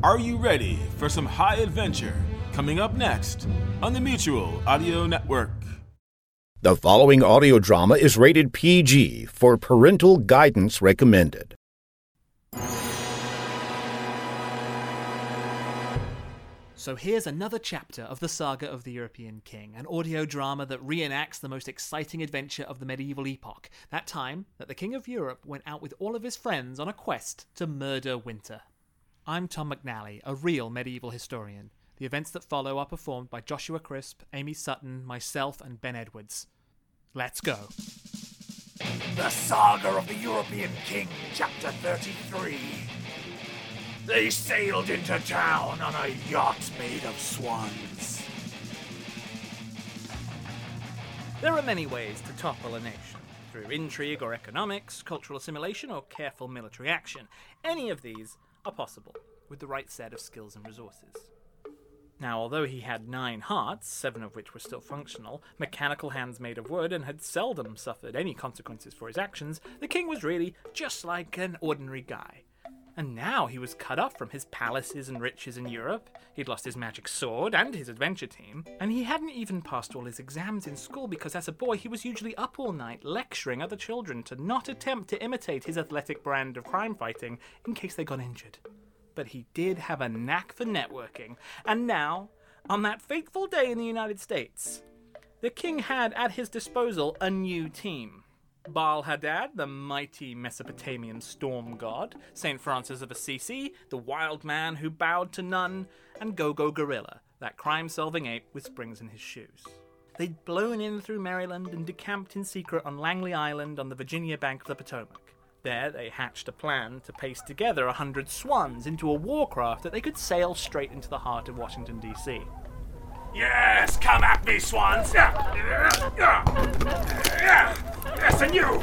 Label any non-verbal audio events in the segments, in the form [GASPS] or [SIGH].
Are you ready for some high adventure? Coming up next on the Mutual Audio Network. The following audio drama is rated PG for parental guidance recommended. So here's another chapter of the saga of the European King, an audio drama that reenacts the most exciting adventure of the medieval epoch. That time that the King of Europe went out with all of his friends on a quest to murder Winter. I'm Tom McNally, a real medieval historian. The events that follow are performed by Joshua Crisp, Amy Sutton, myself, and Ben Edwards. Let's go. The Saga of the European King, Chapter 33. They sailed into town on a yacht made of swans. There are many ways to topple a nation through intrigue or economics, cultural assimilation, or careful military action. Any of these are possible with the right set of skills and resources. Now, although he had nine hearts, seven of which were still functional, mechanical hands made of wood, and had seldom suffered any consequences for his actions, the king was really just like an ordinary guy. And now he was cut off from his palaces and riches in Europe. He'd lost his magic sword and his adventure team, and he hadn't even passed all his exams in school because as a boy he was usually up all night lecturing other children to not attempt to imitate his athletic brand of crime fighting in case they got injured. But he did have a knack for networking, and now, on that fateful day in the United States, the king had at his disposal a new team. Baal Hadad, the mighty Mesopotamian storm god, St. Francis of Assisi, the wild man who bowed to none, and Gogo Gorilla, that crime solving ape with springs in his shoes. They'd blown in through Maryland and decamped in secret on Langley Island on the Virginia bank of the Potomac. There, they hatched a plan to paste together a hundred swans into a warcraft that they could sail straight into the heart of Washington, D.C. Yes, come at me, swans! Yes, and you!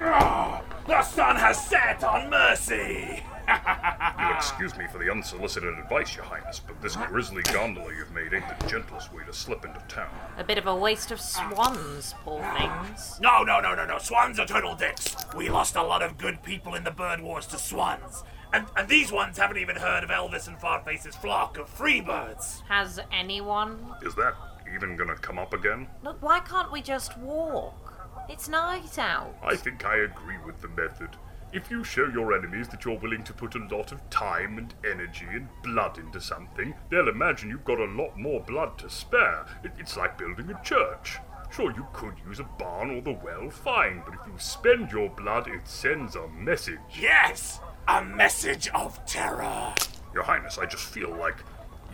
Ah, the sun has set on mercy! [LAUGHS] You'll excuse me for the unsolicited advice, Your Highness, but this grisly gondola you've made ain't the gentlest way to slip into town. A bit of a waste of swans, poor things. No, no, no, no, no. Swans are turtle dicks. We lost a lot of good people in the bird wars to swans. And, and these ones haven't even heard of Elvis and Farface's flock of free birds. Has anyone? Is that even gonna come up again? Look, why can't we just walk? It's night out. I think I agree with the method. If you show your enemies that you're willing to put a lot of time and energy and blood into something, they'll imagine you've got a lot more blood to spare. It's like building a church. Sure, you could use a barn or the well, fine, but if you spend your blood, it sends a message. Yes! A message of terror. Your Highness, I just feel like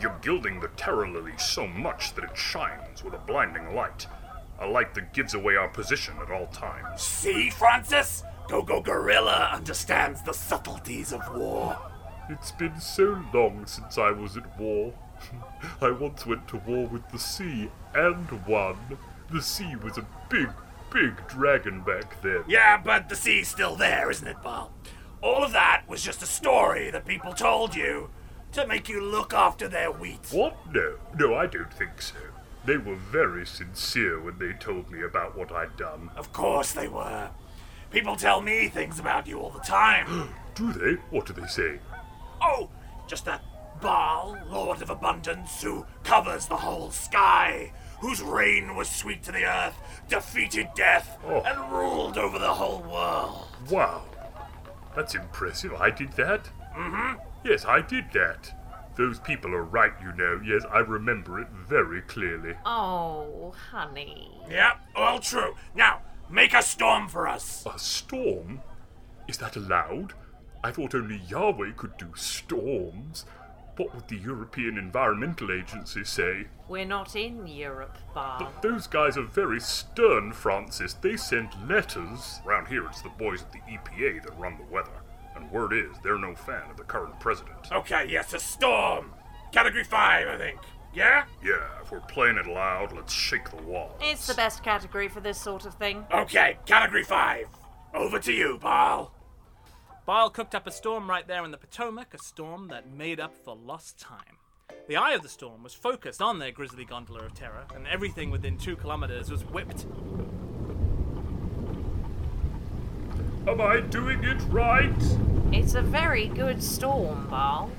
you're gilding the terror lily so much that it shines with a blinding light. A light that gives away our position at all times. See, Francis? Go-Go Gorilla understands the subtleties of war. It's been so long since I was at war. [LAUGHS] I once went to war with the sea and won. The sea was a big, big dragon back then. Yeah, but the sea's still there, isn't it, Bob? All of that was just a story that people told you to make you look after their wheat. What? No, no, I don't think so. They were very sincere when they told me about what I'd done. Of course they were. People tell me things about you all the time. [GASPS] Do they? What do they say? oh, just that Baal, Lord of Abundance, who covers the whole sky, whose reign was sweet to the earth, defeated death, Oh. and ruled over the whole world. Wow. That's impressive. I did that? Mm-hmm. Yes, I did that. Those people are right, you know. Yes, I remember it very clearly. Oh, honey. Yeah, all true. Now, make a storm for us. A storm? Is that allowed? I thought only Yahweh could do storms. What would the European Environmental Agency say? We're not in Europe, Baal. But those guys are very stern, Francis. They sent letters. Around here, it's the boys at the EPA that run the weather. And word is, they're no fan of the current president. Okay, yes, a storm. Category 5, I think. Yeah? Yeah, if we're playing it loud, let's shake the walls. It's the best category for this sort of thing. Okay, category 5. Over to you, Baal. Baal cooked up a storm right there in the Potomac, a storm that made up for lost time. The eye of the storm was focused on their grisly gondola of terror, and everything within two kilometers was whipped. Am I doing it right? It's a very good storm, Baal.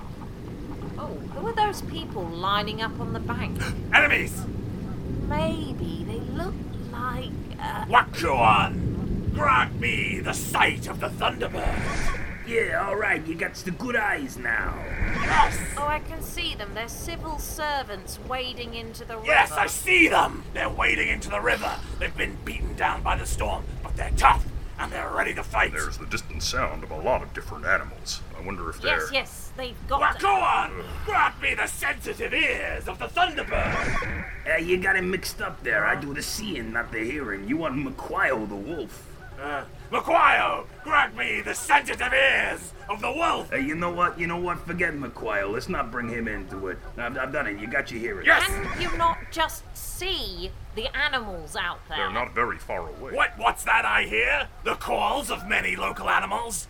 Oh, who are those people lining up on the bank? [GASPS] Enemies! Maybe they look like. Uh, Wakuan! Grant me the sight of the Thunderbird! [GASPS] Yeah, alright, you got the good eyes now. Yes! oh, I can see them. They're civil servants wading into the river. Yes, I see them! They're wading into the river. They've been beaten down by the storm, but they're tough and they're ready to fight. There's the distant sound of a lot of different animals. I wonder if they're. Yes, yes, they've got. Well, go on! Grant me the sensitive ears of the Thunderbird! [LAUGHS] Uh, you got it mixed up there. I do the seeing, not the hearing. You want McQuile the wolf. Uh, Maquio! Grant me the sensitive ears of the wolf! Hey, you know what? You know what? Forget McQuile. Let's not bring him into it. I've, I've done it. You got your hearing. Yes! Can you not just see the animals out there? They're not very far away. What? What's that I hear? The calls of many local animals?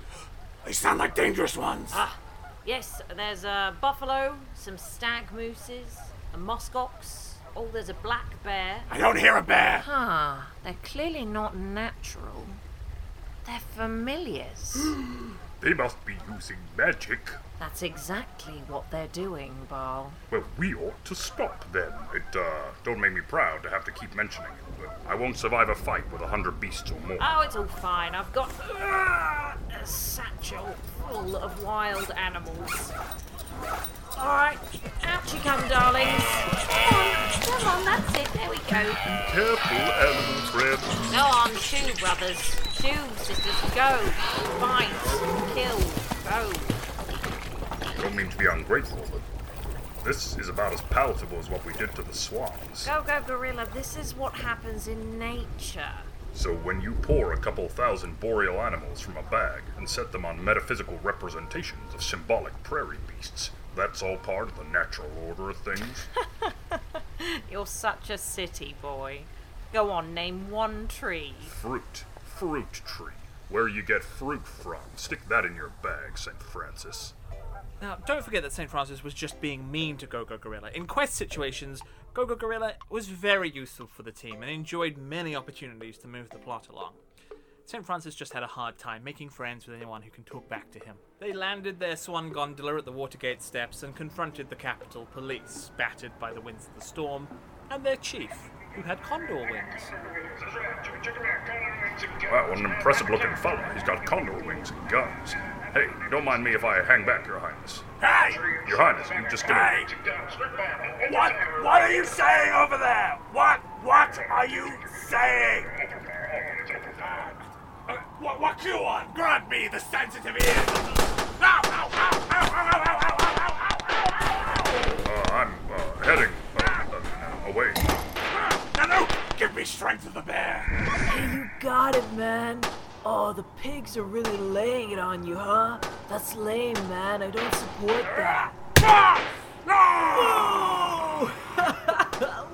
They sound like dangerous ones. Ah, yes, there's a buffalo, some stag mooses, a muskox. Oh, there's a black bear. I don't hear a bear. Huh, they're clearly not natural. They're familiars. [GASPS] They must be using magic. That's exactly what they're doing, Baal. Well, we ought to stop them. It, uh, don't make me proud to have to keep mentioning it, but I won't survive a fight with a hundred beasts or more. Oh, it's all fine. I've got uh, a satchel full of wild animals. All right, out you come, darlings. Come on, come on, that's it. There we go. Be Careful, animal friend. Go on, shoo, brothers. Shoo, sisters. Go. Fight. Kill. Go. Don't mean to be ungrateful, but this is about as palatable as what we did to the swans. Go, go, gorilla. This is what happens in nature. So when you pour a couple thousand boreal animals from a bag and set them on metaphysical representations of symbolic prairie beasts, that's all part of the natural order of things. [LAUGHS] You're such a city boy. Go on, name one tree. Fruit. Fruit tree. Where you get fruit from. Stick that in your bag, St. Francis. Now, don't forget that St. Francis was just being mean to Gogo Gorilla. In quest situations, Gogo Gorilla was very useful for the team and enjoyed many opportunities to move the plot along. St. Francis just had a hard time making friends with anyone who can talk back to him. They landed their swan gondola at the Watergate steps and confronted the Capitol police, battered by the winds of the storm, and their chief, who had condor wings. Wow, what an impressive looking fella. He's got condor wings and guns. Hey, don't mind me if I hang back, Your Highness. Hey! Your Highness, you just gonna. Hey! What? What are you saying over there? What? What are you saying? Uh, what? What you want? Grant me the sensitive ears. Ow! Ow! Ow! Ow! Ow! Ow! Ow! Ow! Ow! Ow! Ow! Uh, I'm uh, heading uh, uh, away. Now, no! Give me strength of the bear. Hey, you got it, man. Oh, the pigs are really laying it on you, huh? That's lame, man. I don't support that. Ah! No!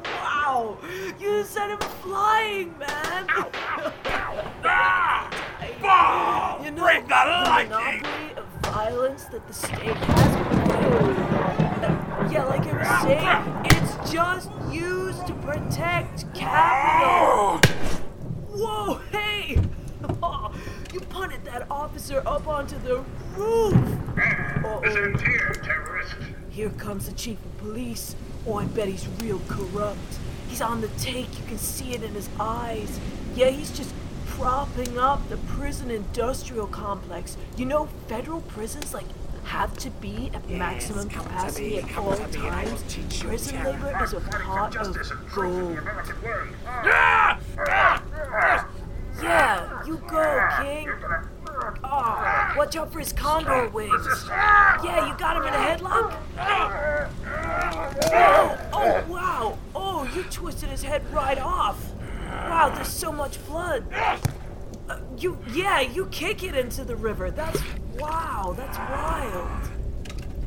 wow! You sent him flying, man! Ah! Baal! You know, Bring the lightning! monopoly of violence that the state has. Yeah, like I was saying, it's just used to protect capital. Oh! Whoa, hey! Oh, [LAUGHS] you punted that officer up onto the roof. Uh-oh. here, terrorist. Here comes the chief of police. Oh, I bet he's real corrupt. He's on the take. You can see it in his eyes. Yeah, he's just propping up the prison industrial complex. You know, federal prisons, like, have to be at maximum capacity at all times. Prison labor is a pot of gold. Ah! Ah! Ah! Yeah, you go, King. Oh, watch out for his condor wings. Yeah, you got him in a headlock? Oh, oh, wow. Oh, you twisted his head right off. Wow, there's so much blood. Uh, you, yeah, you kick it into the river. That's, wow, that's wild.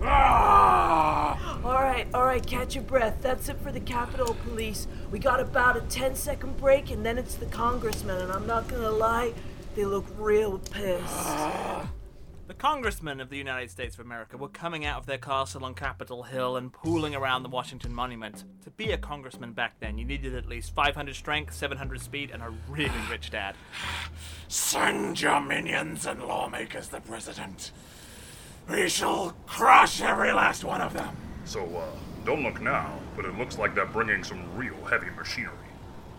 Ah! All right, all right, catch your breath. That's it for the Capitol Police. We got about a 10 second break, and then it's the congressmen, and I'm not gonna lie, they look real pissed. The congressmen of the United States of America were coming out of their castle on Capitol Hill and pooling around the Washington Monument. To be a congressman back then, you needed at least 500 strength, 700 speed, and a really rich dad. Send your minions and lawmakers, the president. We shall crush every last one of them. So, uh, don't look now, but it looks like they're bringing some real heavy machinery.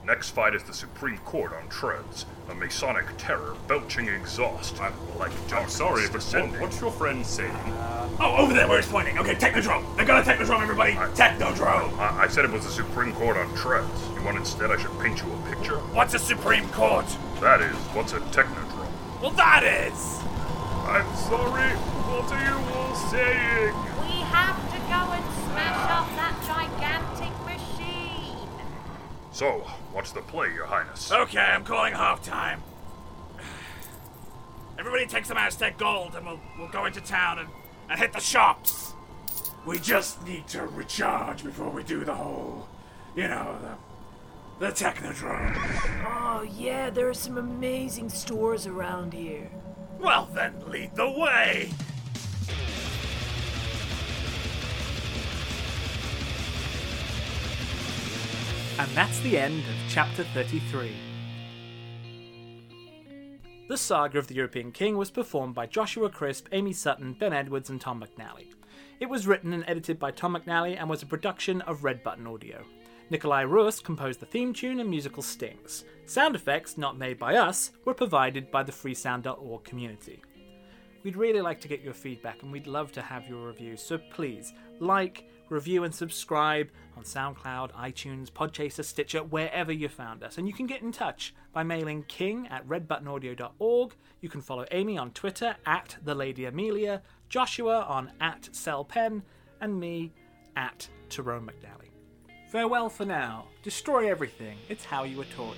Next fight is the Supreme Court on treads, a Masonic terror belching exhaust. I'm like I'm sorry, but what, what's your friend saying? Oh, over there where he's pointing. Okay, Technodrome. They're gonna Technodrome, everybody. Technodrome. I, I said it was the Supreme Court on treads. You want instead I should paint you a picture? What's a Supreme Court? That is, what's a Technodrome? Well, that is. I'm sorry. What are you all saying? We have to So, what's the play, Your Highness? Okay, I'm calling halftime. Everybody take some Aztec gold and we'll, we'll go into town and, and hit the shops. We just need to recharge before we do the whole, you know, the, the Technodrome. Oh, yeah, there are some amazing stores around here. Well, then lead the way. And that's the end of chapter 33. The Saga of the European King was performed by Joshua Crisp, Amy Sutton, Ben Edwards, and Tom McNally. It was written and edited by Tom McNally and was a production of Red Button Audio. Nikolai Rus composed the theme tune and musical stings. Sound effects, not made by us, were provided by the freesound.org community. We'd really like to get your feedback and we'd love to have your reviews, so please like, review, and subscribe on SoundCloud, iTunes, Podchaser, Stitcher, wherever you found us. And you can get in touch by mailing king at redbuttonaudio.org. You can follow Amy on Twitter at the Lady Amelia, Joshua on at Pen, and me at Tyrone McNally. Farewell for now. Destroy everything. It's how you were taught.